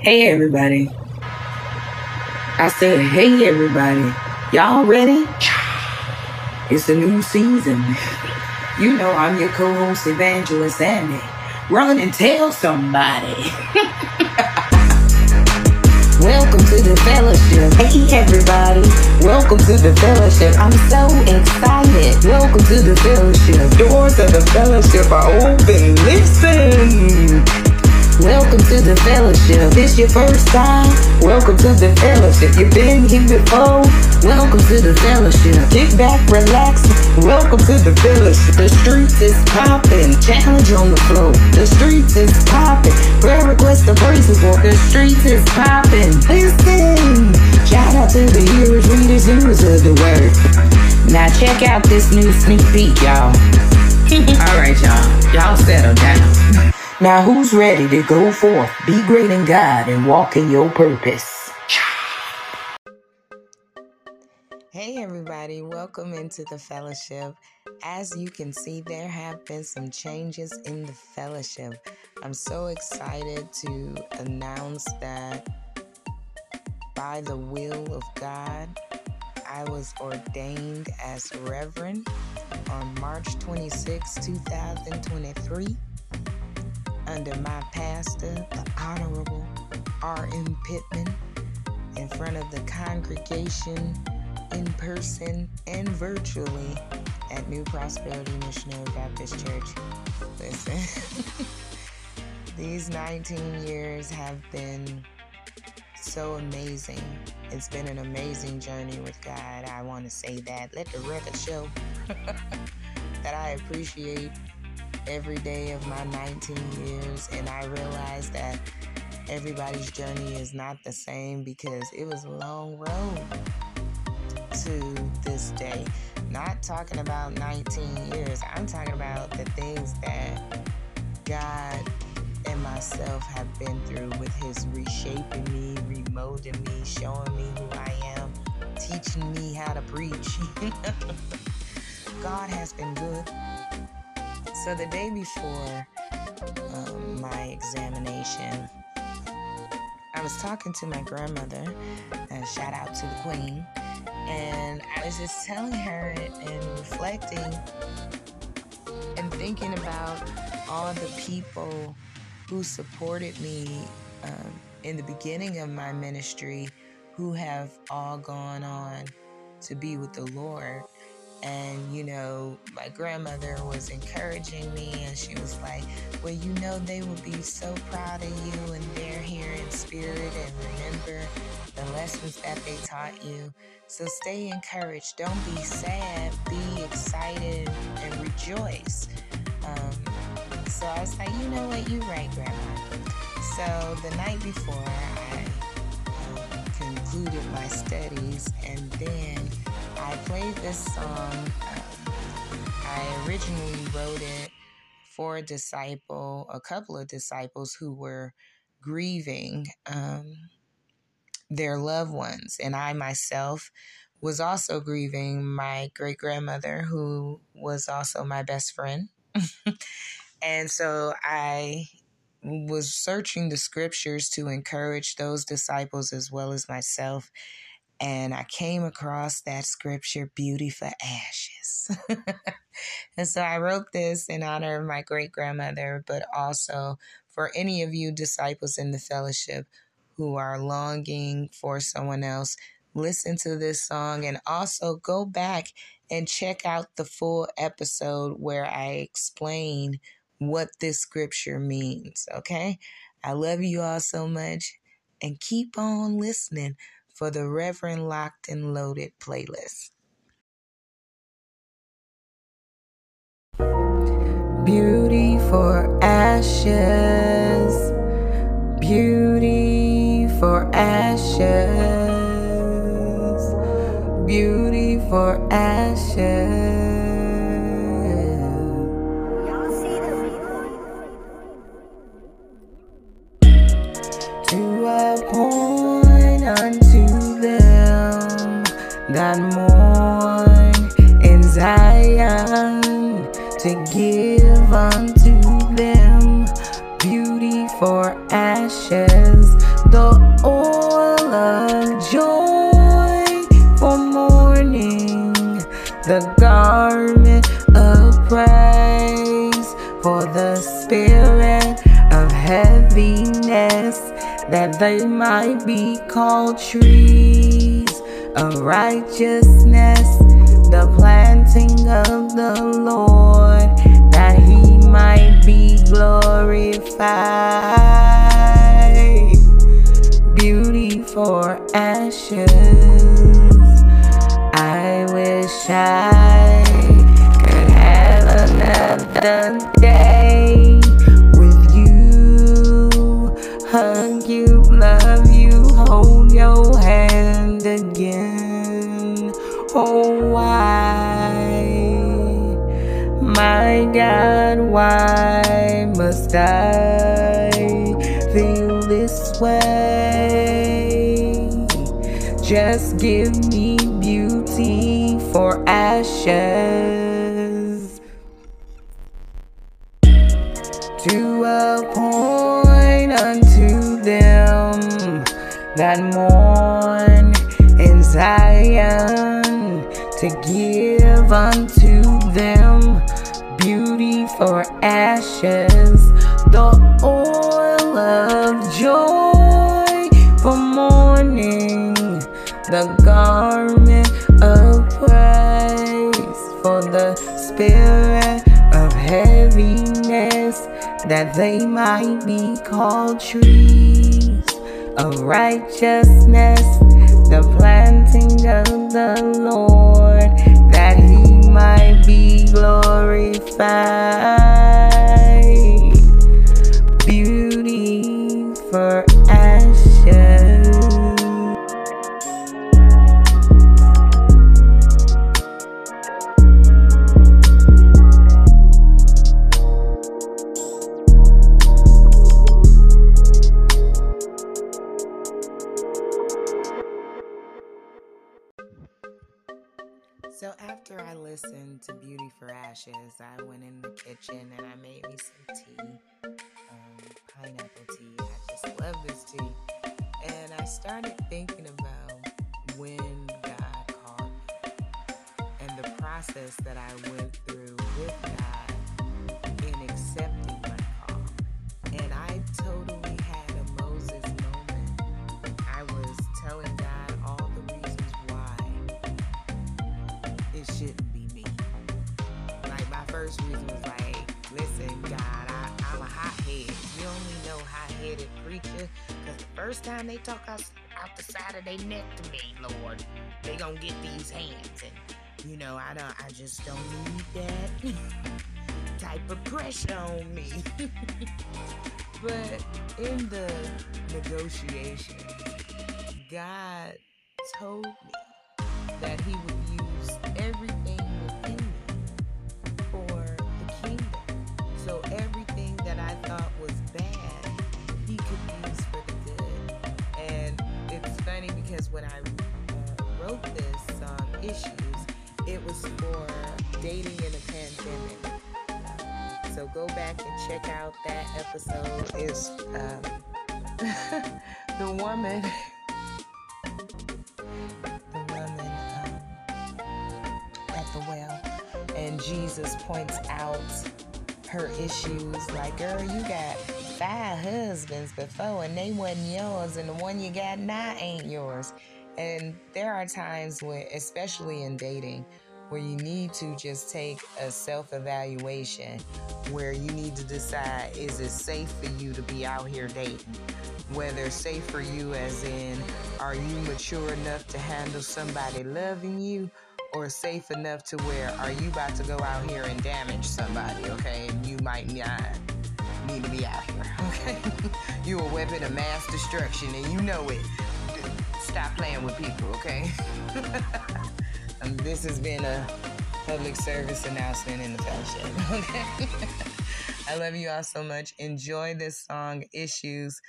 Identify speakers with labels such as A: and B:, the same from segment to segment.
A: Hey everybody. I said, hey everybody. Y'all ready? It's a new season. You know I'm your co-host Evangelist Andy. Run and tell somebody. Welcome to the fellowship. Hey everybody. Welcome to the fellowship. I'm so excited. Welcome to the fellowship. Doors of the fellowship are open. Listen. Welcome to the fellowship. This your first time? Welcome to the fellowship. You've been here before? Welcome to the fellowship. Kick back, relax. Welcome to the fellowship. The streets is popping. Challenge on the floor. The streets is popping. Prayer request the praises for the streets is popping. Listen. Shout out to the hearers, readers, doers of the word. Now check out this new sneak peek, y'all. All right, y'all. Y'all settle down. Now, who's ready to go forth, be great in God, and walk in your purpose?
B: Hey, everybody, welcome into the fellowship. As you can see, there have been some changes in the fellowship. I'm so excited to announce that by the will of God, I was ordained as Reverend on March 26, 2023, under my pastor, the Honorable R.M. Pittman, in front of the congregation in person and virtually at New Prosperity Missionary Baptist Church. Listen, these 19 years have been so amazing. It's been an amazing journey with God. I want to say that. Let the record show that I appreciate every day of my 19 years, and I realized that everybody's journey is not the same because it was a long road to this day. Not talking about 19 years, I'm talking about the things that God and myself have been through with His reshaping me, remolding me, showing me who I am, teaching me how to preach. God has been good. So the day before um, my examination, I was talking to my grandmother, uh, shout out to the queen, and I was just telling her and reflecting and thinking about all the people who supported me um, in the beginning of my ministry who have all gone on to be with the Lord. And, you know, my grandmother was encouraging me, and she was like, Well, you know, they will be so proud of you, and they're here in spirit, and remember the lessons that they taught you. So stay encouraged. Don't be sad. Be excited and rejoice. Um, so I was like, You know what? You're right, Grandma. So the night before, I um, concluded my studies, and then I played this song. Um, I originally wrote it for a disciple, a couple of disciples who were grieving um, their loved ones. And I myself was also grieving my great grandmother, who was also my best friend. and so I was searching the scriptures to encourage those disciples as well as myself and I came across that scripture, Beauty for Ashes. and so I wrote this in honor of my great grandmother, but also for any of you disciples in the fellowship who are longing for someone else. Listen to this song and also go back and check out the full episode where I explain what this scripture means. Okay? I love you all so much and keep on listening for the Reverend Locked and Loaded playlist.
C: Beauty for ashes, beauty for ashes, beauty for ashes. That mourn in Zion to give unto them beauty for ashes, the oil of joy for mourning, the garment of praise for the spirit of heaviness, that they might be called trees of righteousness, the planting of the Lord, that he might be glorified beauty for ashes. I wish I could have another day with you, hug you, love you, hold your God, why must I feel this way? Just give me beauty for ashes. To appoint unto them that mourn in Zion, to give unto for ashes, the oil of joy for mourning, the garment of praise for the spirit of heaviness, that they might be called trees of righteousness, the planting of the Lord, glorified.
B: Love this tea. And I started thinking about when God called me and the process that I went through with God time they talk out, out the side of their neck to me, Lord, they gonna get these hands, and you know, I don't, I just don't need that type of pressure on me. but in the negotiation, God told because when I uh, wrote this song, Issues, it was for dating in a pandemic. Um, so go back and check out that episode. Is um, the woman the woman um, at the well, and Jesus points out her issues. Like, girl, you got five husbands before, and they wasn't yours, and the one you got now ain't yours. And there are times when, especially in dating, where you need to just take a self evaluation where you need to decide is it safe for you to be out here dating? Whether safe for you, as in, are you mature enough to handle somebody loving you? Or safe enough to where are you about to go out here and damage somebody, okay? And you might not need to be out here, okay? you a weapon of mass destruction and you know it. Stop playing with people, okay? Um, this has been a public service announcement in the fellowship. Okay. I love you all so much. Enjoy this song, Issues,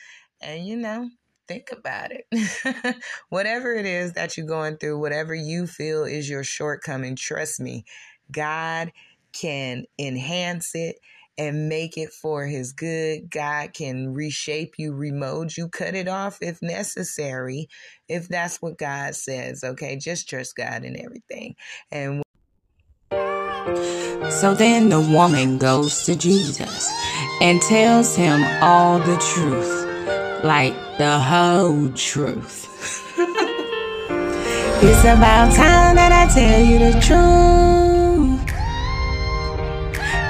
B: and you know, think about it. whatever it is that you're going through, whatever you feel is your shortcoming, trust me, God can enhance it and make it for his good. God can reshape you, remold you, cut it off if necessary, if that's what God says. Okay, just trust God in everything. And
C: so then the woman goes to Jesus and tells him all the truth, like the whole truth. it's about time that I tell you the truth.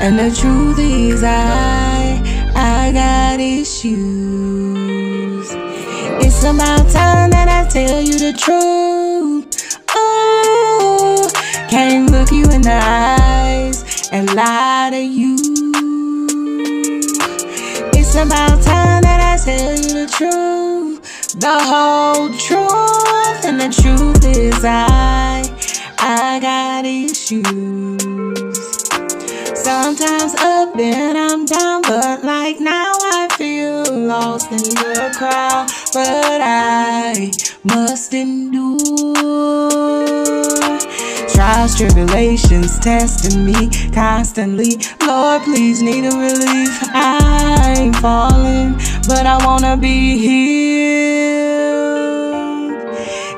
C: And the truth is, I, I got issues. It's about time that I tell you the truth. Oh, can't look you in the eyes and lie to you. It's about time that I tell you the truth, the whole truth, and the truth is I, I got issues. Sometimes up and I'm down, but like now I feel lost in the crowd. But I must endure trials, tribulations testing me constantly. Lord, please need a relief. I ain't falling, but I wanna be healed.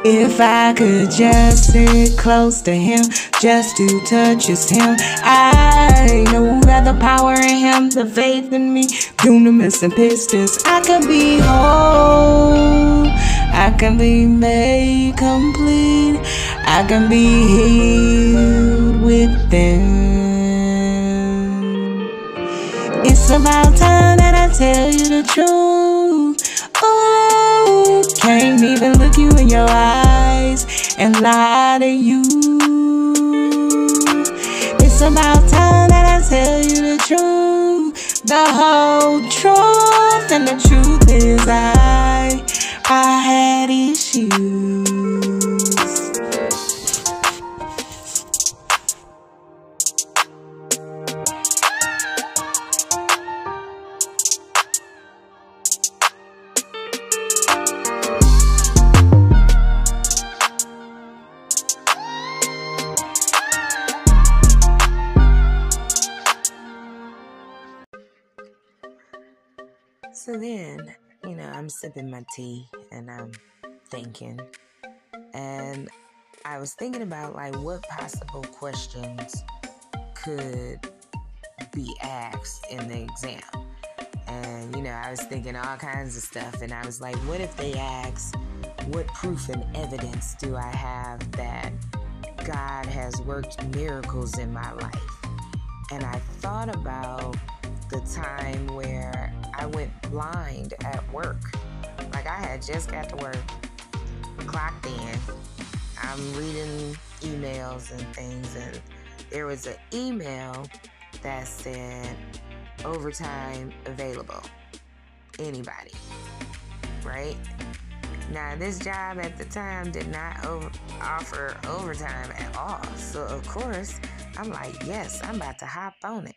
C: If I could just sit close to Him, just to touch His Him, I know that the power in Him, the faith in me, dunamis and pistis, I could be whole. I can be made complete. I can be healed within. It's about time that I tell you the truth. Look you in your eyes and lie to you. It's about time that I tell you the truth, the whole truth, and the truth is I, I had issues.
B: Sipping my tea and I'm thinking. And I was thinking about like what possible questions could be asked in the exam. And, you know, I was thinking all kinds of stuff. And I was like, what if they ask, what proof and evidence do I have that God has worked miracles in my life? And I thought about the time where I went blind at work. Like I had just got to work, clocked in. I'm reading emails and things, and there was an email that said overtime available. Anybody, right? Now, this job at the time did not over- offer overtime at all. So, of course, I'm like, yes, I'm about to hop on it.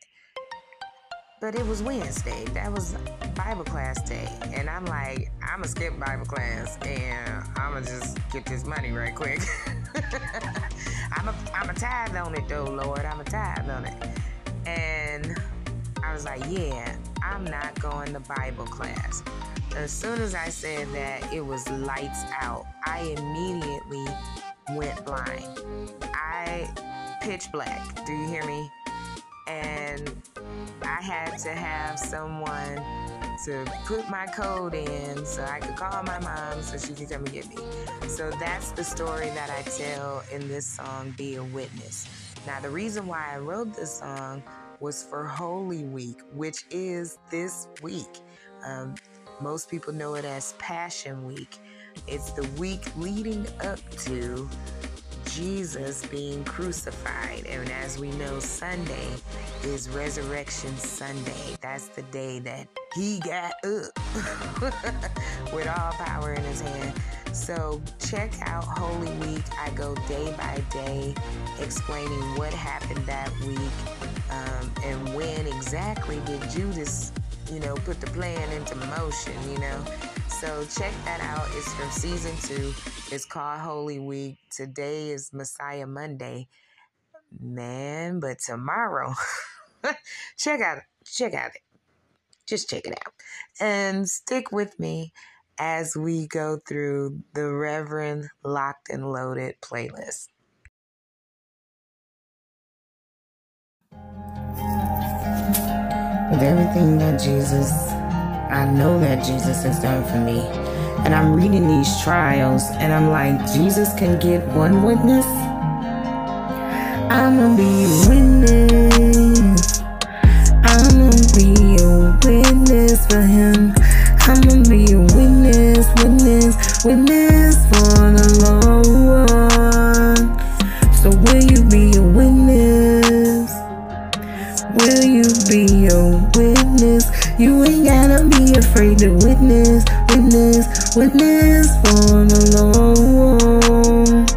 B: But it was Wednesday. That was Bible class day. And I'm like, I'm going to skip Bible class and I'm going to just get this money right quick. I'm a, I'm a tithe on it though, Lord. I'm a tithe on it. And I was like, yeah, I'm not going to Bible class. As soon as I said that, it was lights out. I immediately went blind. I pitch black. Do you hear me? And I had to have someone to put my code in so I could call my mom so she could come and get me. So that's the story that I tell in this song, Be a Witness. Now, the reason why I wrote this song was for Holy Week, which is this week. Um, most people know it as Passion Week. It's the week leading up to Jesus being crucified. And as we know, Sunday is Resurrection Sunday. That's the day that he got up with all power in his hand. So check out Holy Week. I go day by day explaining what happened that week um, and when exactly did Judas, you know, put the plan into motion, you know. So check that out. It's from season two. It's called Holy Week. Today is Messiah Monday. Man, but tomorrow, check out
D: check out it. Just check it out. And stick with me as we go through the Reverend Locked and Loaded playlist.
B: With everything that Jesus, I know that Jesus has done for me. And I'm reading these trials and I'm like, Jesus can get one witness. I'ma be a witness. I'ma be a witness for him. I'ma be a witness, witness, witness afraid to witness, witness, witness for the Lord.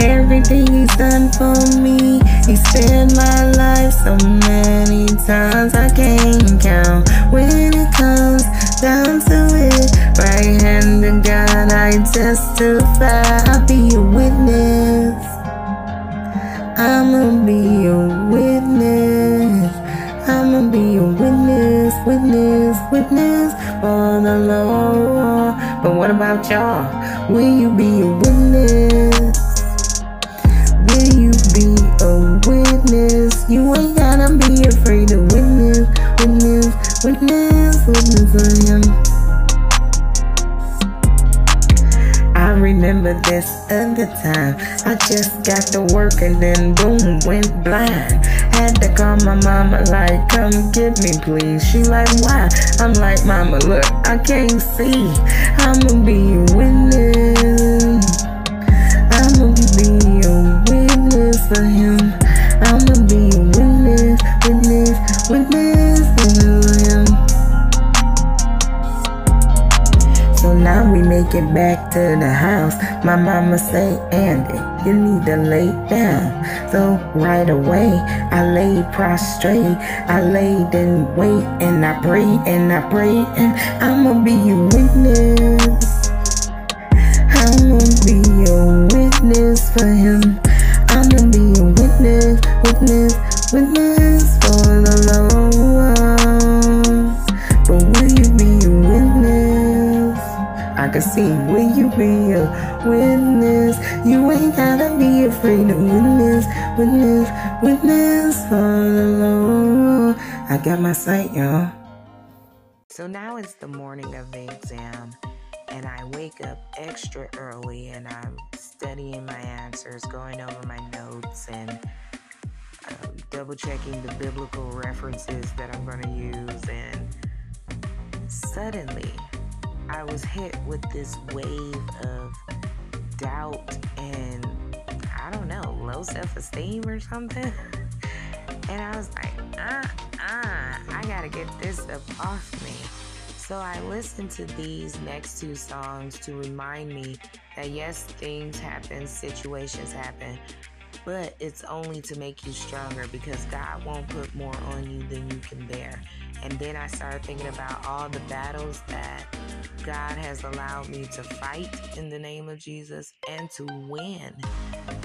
B: Everything he's done for me, he spared my life so many times I can't count. When it comes down to it, right hand to God, I testify. I'll be a witness. I'ma be witness, for the Lord. But what about y'all? Will you be a witness? Will you be a witness? You ain't gotta be afraid to witness, witness, witness, witness for him. Remember this other time. I just got to work and then boom, went blind. Had to call my mama, like, come get me, please. She like, why? I'm like, mama, look, I can't see. I'ma be a witness. I'ma be a witness for him. I'ma be a witness, witness, witness make it back to the house. My mama say, Andy, you need to lay down. So right away, I laid prostrate. I laid and wait and I pray and I pray and I'ma be a witness. I'ma be a witness for him. Witness? You ain't gotta be afraid to witness, witness, witness the Lord. I got my sight, y'all.
D: So now it's the morning of the exam, and I wake up extra early and I'm studying my answers, going over my notes, and um, double checking the biblical references that I'm going to use. And suddenly, I was hit with this wave of doubt and I don't know, low self esteem or something. And I was like, uh uh, I gotta get this up off me. So I listened to these next two songs to remind me that yes, things happen, situations happen, but it's only to make you stronger because God won't put more on you than you can bear. And then I started thinking about all the battles that God has allowed me to fight in the name of Jesus and to win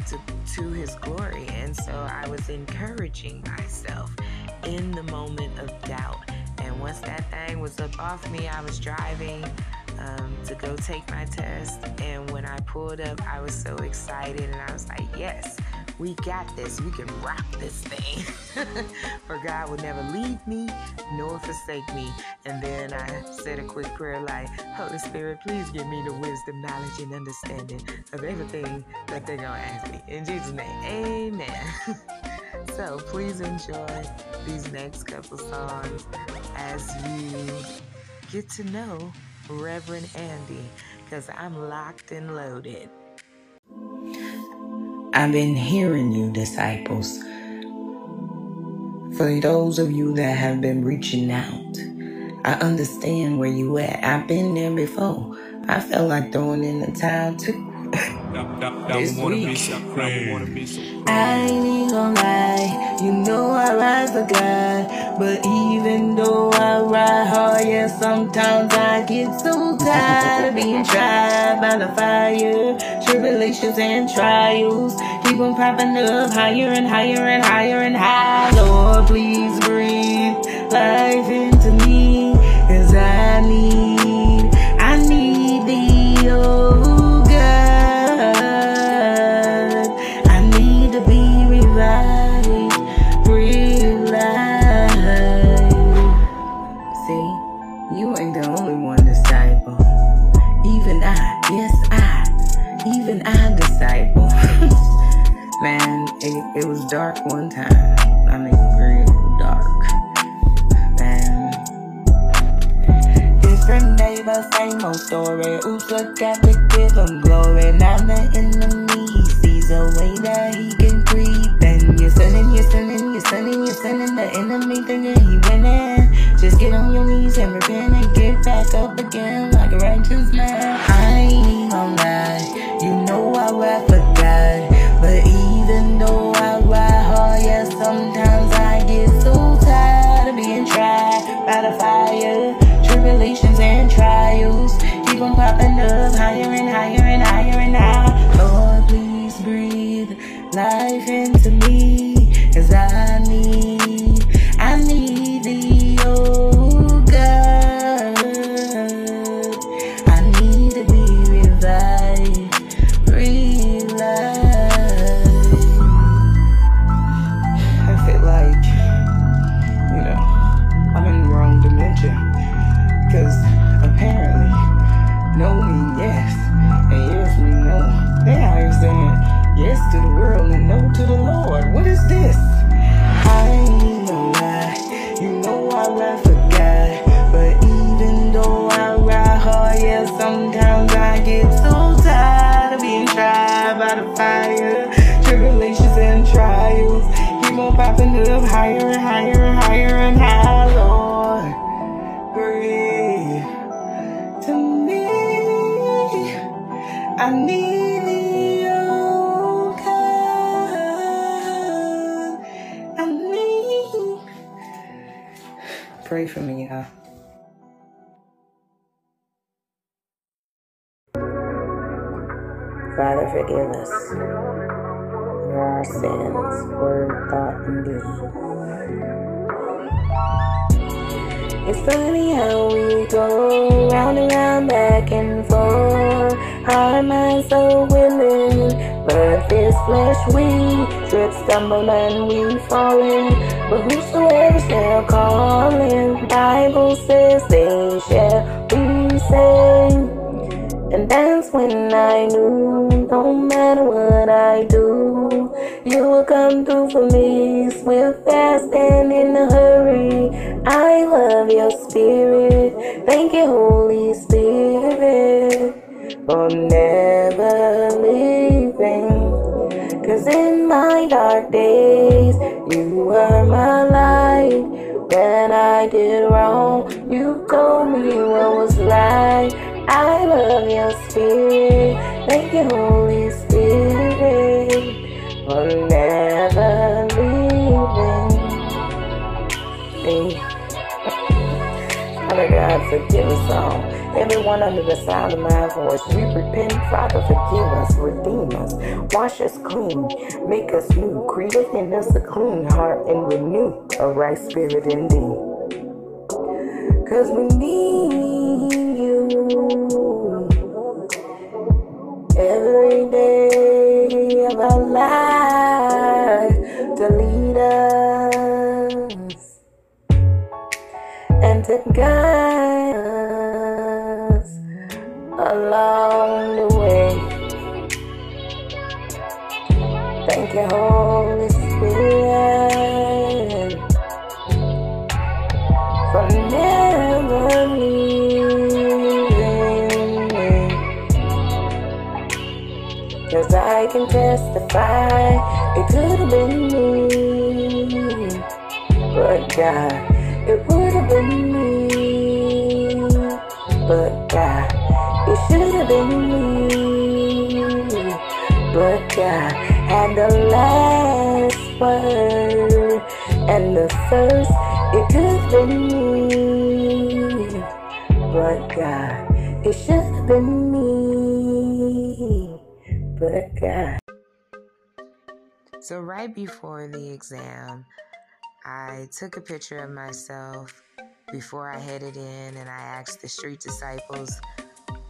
D: to, to his glory. And so I was encouraging myself in the moment of doubt. And once that thing was up off me, I was driving um, to go take my test. And when I pulled up, I was so excited and I was like, yes, we got this. We can rock this thing. For God will never leave me nor forsake me. And then I said a quick prayer like, Holy Spirit, please give me the wisdom, knowledge, and understanding of everything that they're going to ask me. In Jesus' name, amen. so please enjoy these next couple songs as you get to know Reverend Andy because I'm locked and loaded.
B: I've been hearing you, disciples. For those of you that have been reaching out, I understand where you at. I've been there before. I felt like throwing in the towel too. this week. I ain't even gonna lie, you know I ride for God. But even though I ride hard, yeah, sometimes I get so tired of being tried by the fire. Tribulations and trials keep on popping up higher and higher and higher and higher. Lord, please breathe life into even I disciple. Man, it, it was dark one time. I mean, real dark. Man. Different but same old story. Oops, look at the give him glory. Now the enemy he sees a way that he can creep. And you're sinning, you're sinning, you're sinning, you're sinning. The enemy thinking he winning. Just get on your knees and repent and get back up again like a righteous man. I ain't know I rap for God. But even though I ride hard, yeah, sometimes I get so tired of being tried by the fire. Tribulations and trials keep on popping up higher and higher and higher and higher. Lord, please breathe life into me, cause I need,
E: It's funny how we go round and round, back and forth. Our minds so willing, but this flesh we trip, stumble, and we falling. But whosoever shall call in, Bible says they shall be saved. And that's when I knew no matter what I do, you will come through for me. Swift, fast, and in a hurry. I love your spirit. Thank you, Holy Spirit, for never leaving. Cause in my dark days, you were my light. When I did wrong, you told me what was right. I love your spirit. Thank you, Holy Spirit, for never leaving. Father God, forgive us all. Everyone under the sound of my voice, we repent, Father, forgive us, redeem us, wash us clean, make us new, create within us a clean heart, and renew a right spirit in thee. Cause we need you every day of our life to lead us and us along the way. Thank you, Holy Spirit, for never leaving me. Cause I can testify it could have been me. But God, it would have been me. But God, it should have been me.
F: But God had the last word. And the first, it could have been me. But God, it should have been me. But God.
B: So, right before the exam, I took a picture of myself before I headed in and I asked the street disciples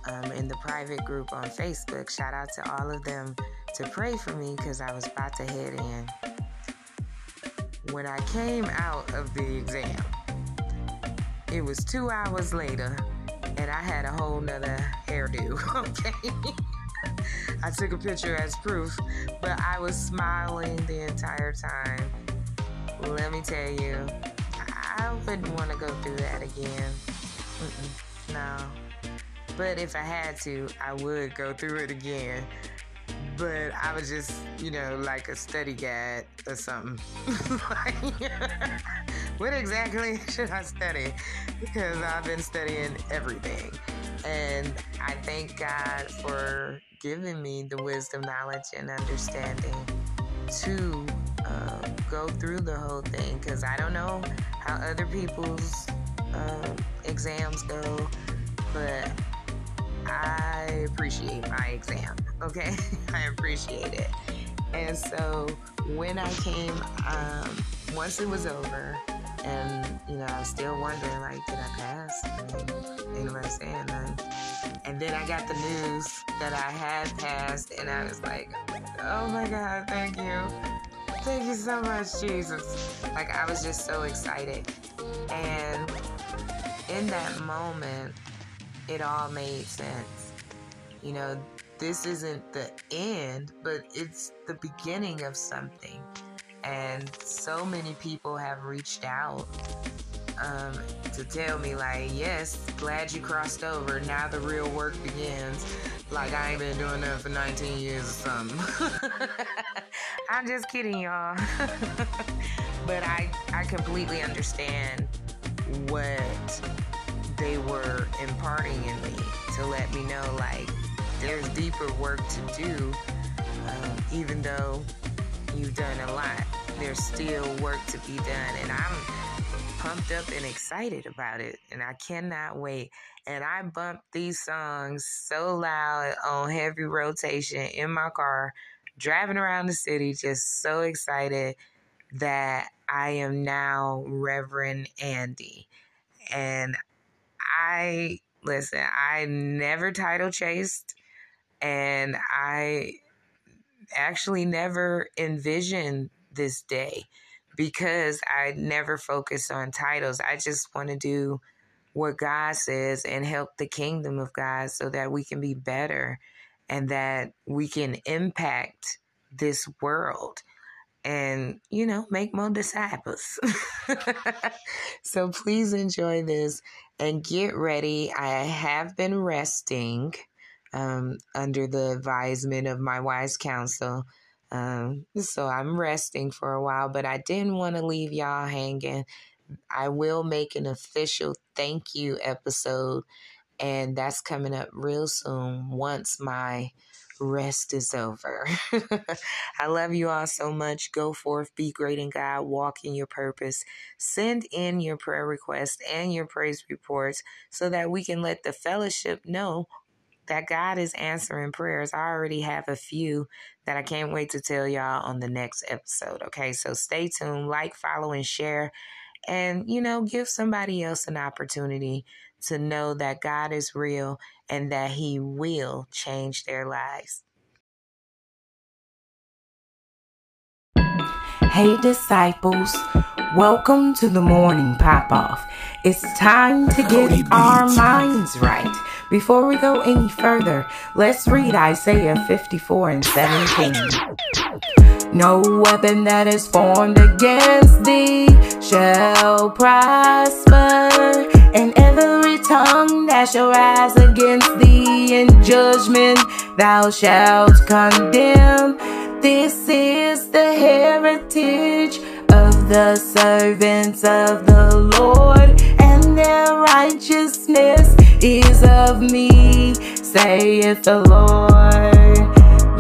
B: um, in the private group on Facebook, shout out to all of them, to pray for me because I was about to head in. When I came out of the exam, it was two hours later and I had a whole nother hairdo, okay? I took a picture as proof, but I was smiling the entire time. Let me tell you, I wouldn't want to go through that again. Mm-mm, no. But if I had to, I would go through it again. But I was just, you know, like a study guide or something. what exactly should I study? Because I've been studying everything. And I thank God for giving me the wisdom, knowledge, and understanding to go through the whole thing because I don't know how other people's uh, exams go, but I appreciate my exam. Okay, I appreciate it. And so when I came, um, once it was over, and you know, I was still wondering, like, did I pass? Nobody saying nothing. And then I got the news that I had passed, and I was like, oh my God, thank you. Thank you so much, Jesus. Like, I was just so excited. And in that moment, it all made sense. You know, this isn't the end, but it's the beginning of something and so many people have reached out um, to tell me like yes glad you crossed over now the real work begins like i ain't been doing that for 19 years or something i'm just kidding y'all but i i completely understand what they were imparting in me to let me know like there's deeper work to do um, even though you've done a lot. There's still work to be done, and I'm pumped up and excited about it, and I cannot wait. And I bumped these songs so loud on heavy rotation in my car, driving around the city, just so excited that I am now Reverend Andy. And I, listen, I never title chased, and I actually never envisioned this day because I never focus on titles. I just want to do what God says and help the kingdom of God so that we can be better and that we can impact this world and, you know, make more disciples. so please enjoy this and get ready. I have been resting um, under the advisement of my wise counsel. Um, so I'm resting for a while, but I didn't want to leave y'all hanging. I will make an official thank you episode, and that's coming up real soon once my rest is over. I love you all so much. Go forth, be great in God, walk in your purpose. Send in your prayer requests and your praise reports so that we can let the fellowship know that God is answering prayers. I already have a few that I can't wait to tell y'all on the next episode. Okay, so stay tuned, like, follow, and share. And, you know, give somebody else an opportunity to know that God is real and that He will change their lives.
C: Hey, disciples, welcome to the morning pop off. It's time to get our minds right. Before we go any further, let's read Isaiah 54 and 17. No weapon that is formed against thee shall prosper, and every tongue that shall rise against thee in judgment thou shalt condemn. This is the heritage of the servants of the Lord, and their righteousness is of me, saith the Lord.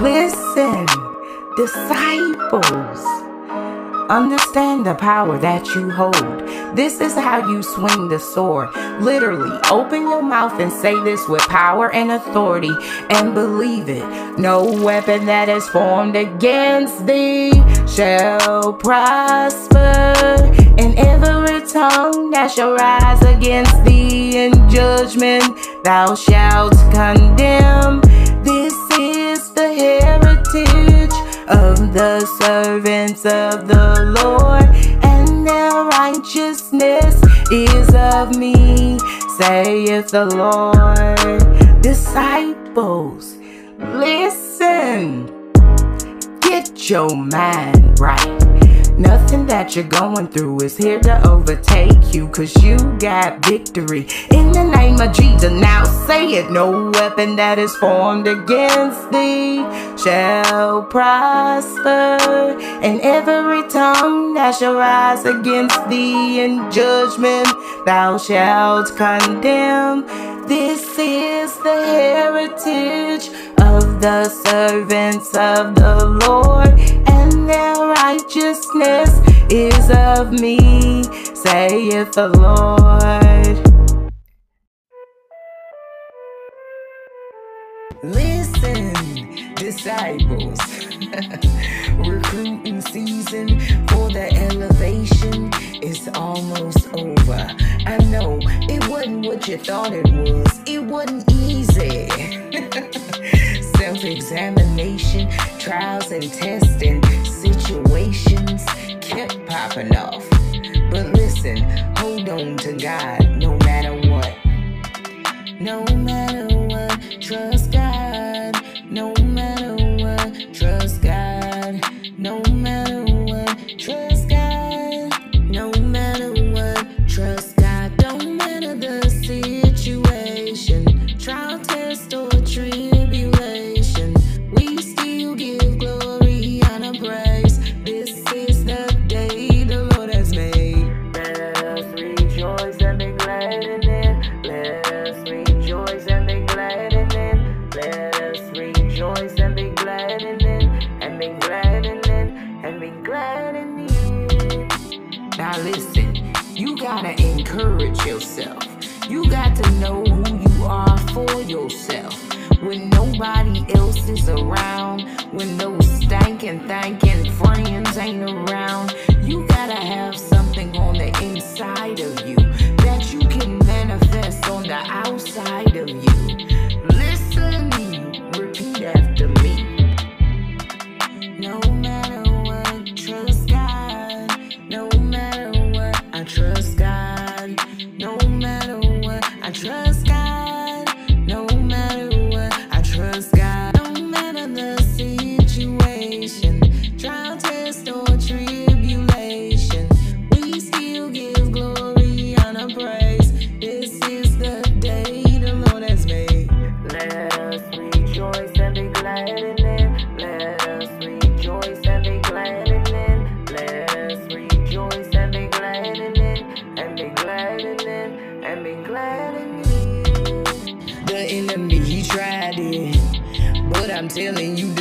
C: Listen, disciples. Understand the power that you hold. This is how you swing the sword. Literally, open your mouth and say this with power and authority and believe it. No weapon that is formed against thee shall prosper, and every tongue that shall rise against thee in judgment thou shalt condemn. Of the servants of the Lord, and their righteousness is of me, saith the Lord. Disciples, listen, get your mind right. Nothing that you're going through is here to overtake you, cause you got victory. In the name of Jesus, now say it. No weapon that is formed against thee shall prosper, and every tongue that shall rise against thee in judgment thou shalt condemn. This is the heritage of the servants of the Lord and their righteousness is of me, saith the Lord.
B: Listen, disciples, recruiting season for the elevation is almost over. I know it wasn't what you thought it was, it wasn't easy. Self examination, trials, and testing situations kept popping off. But listen, hold on to God no matter what. No matter encourage yourself. You got to know who you are for yourself. When nobody else is around, when those stankin' thinking friends ain't around, you gotta have something on the inside of you that you can manifest on the outside of you. Telling you,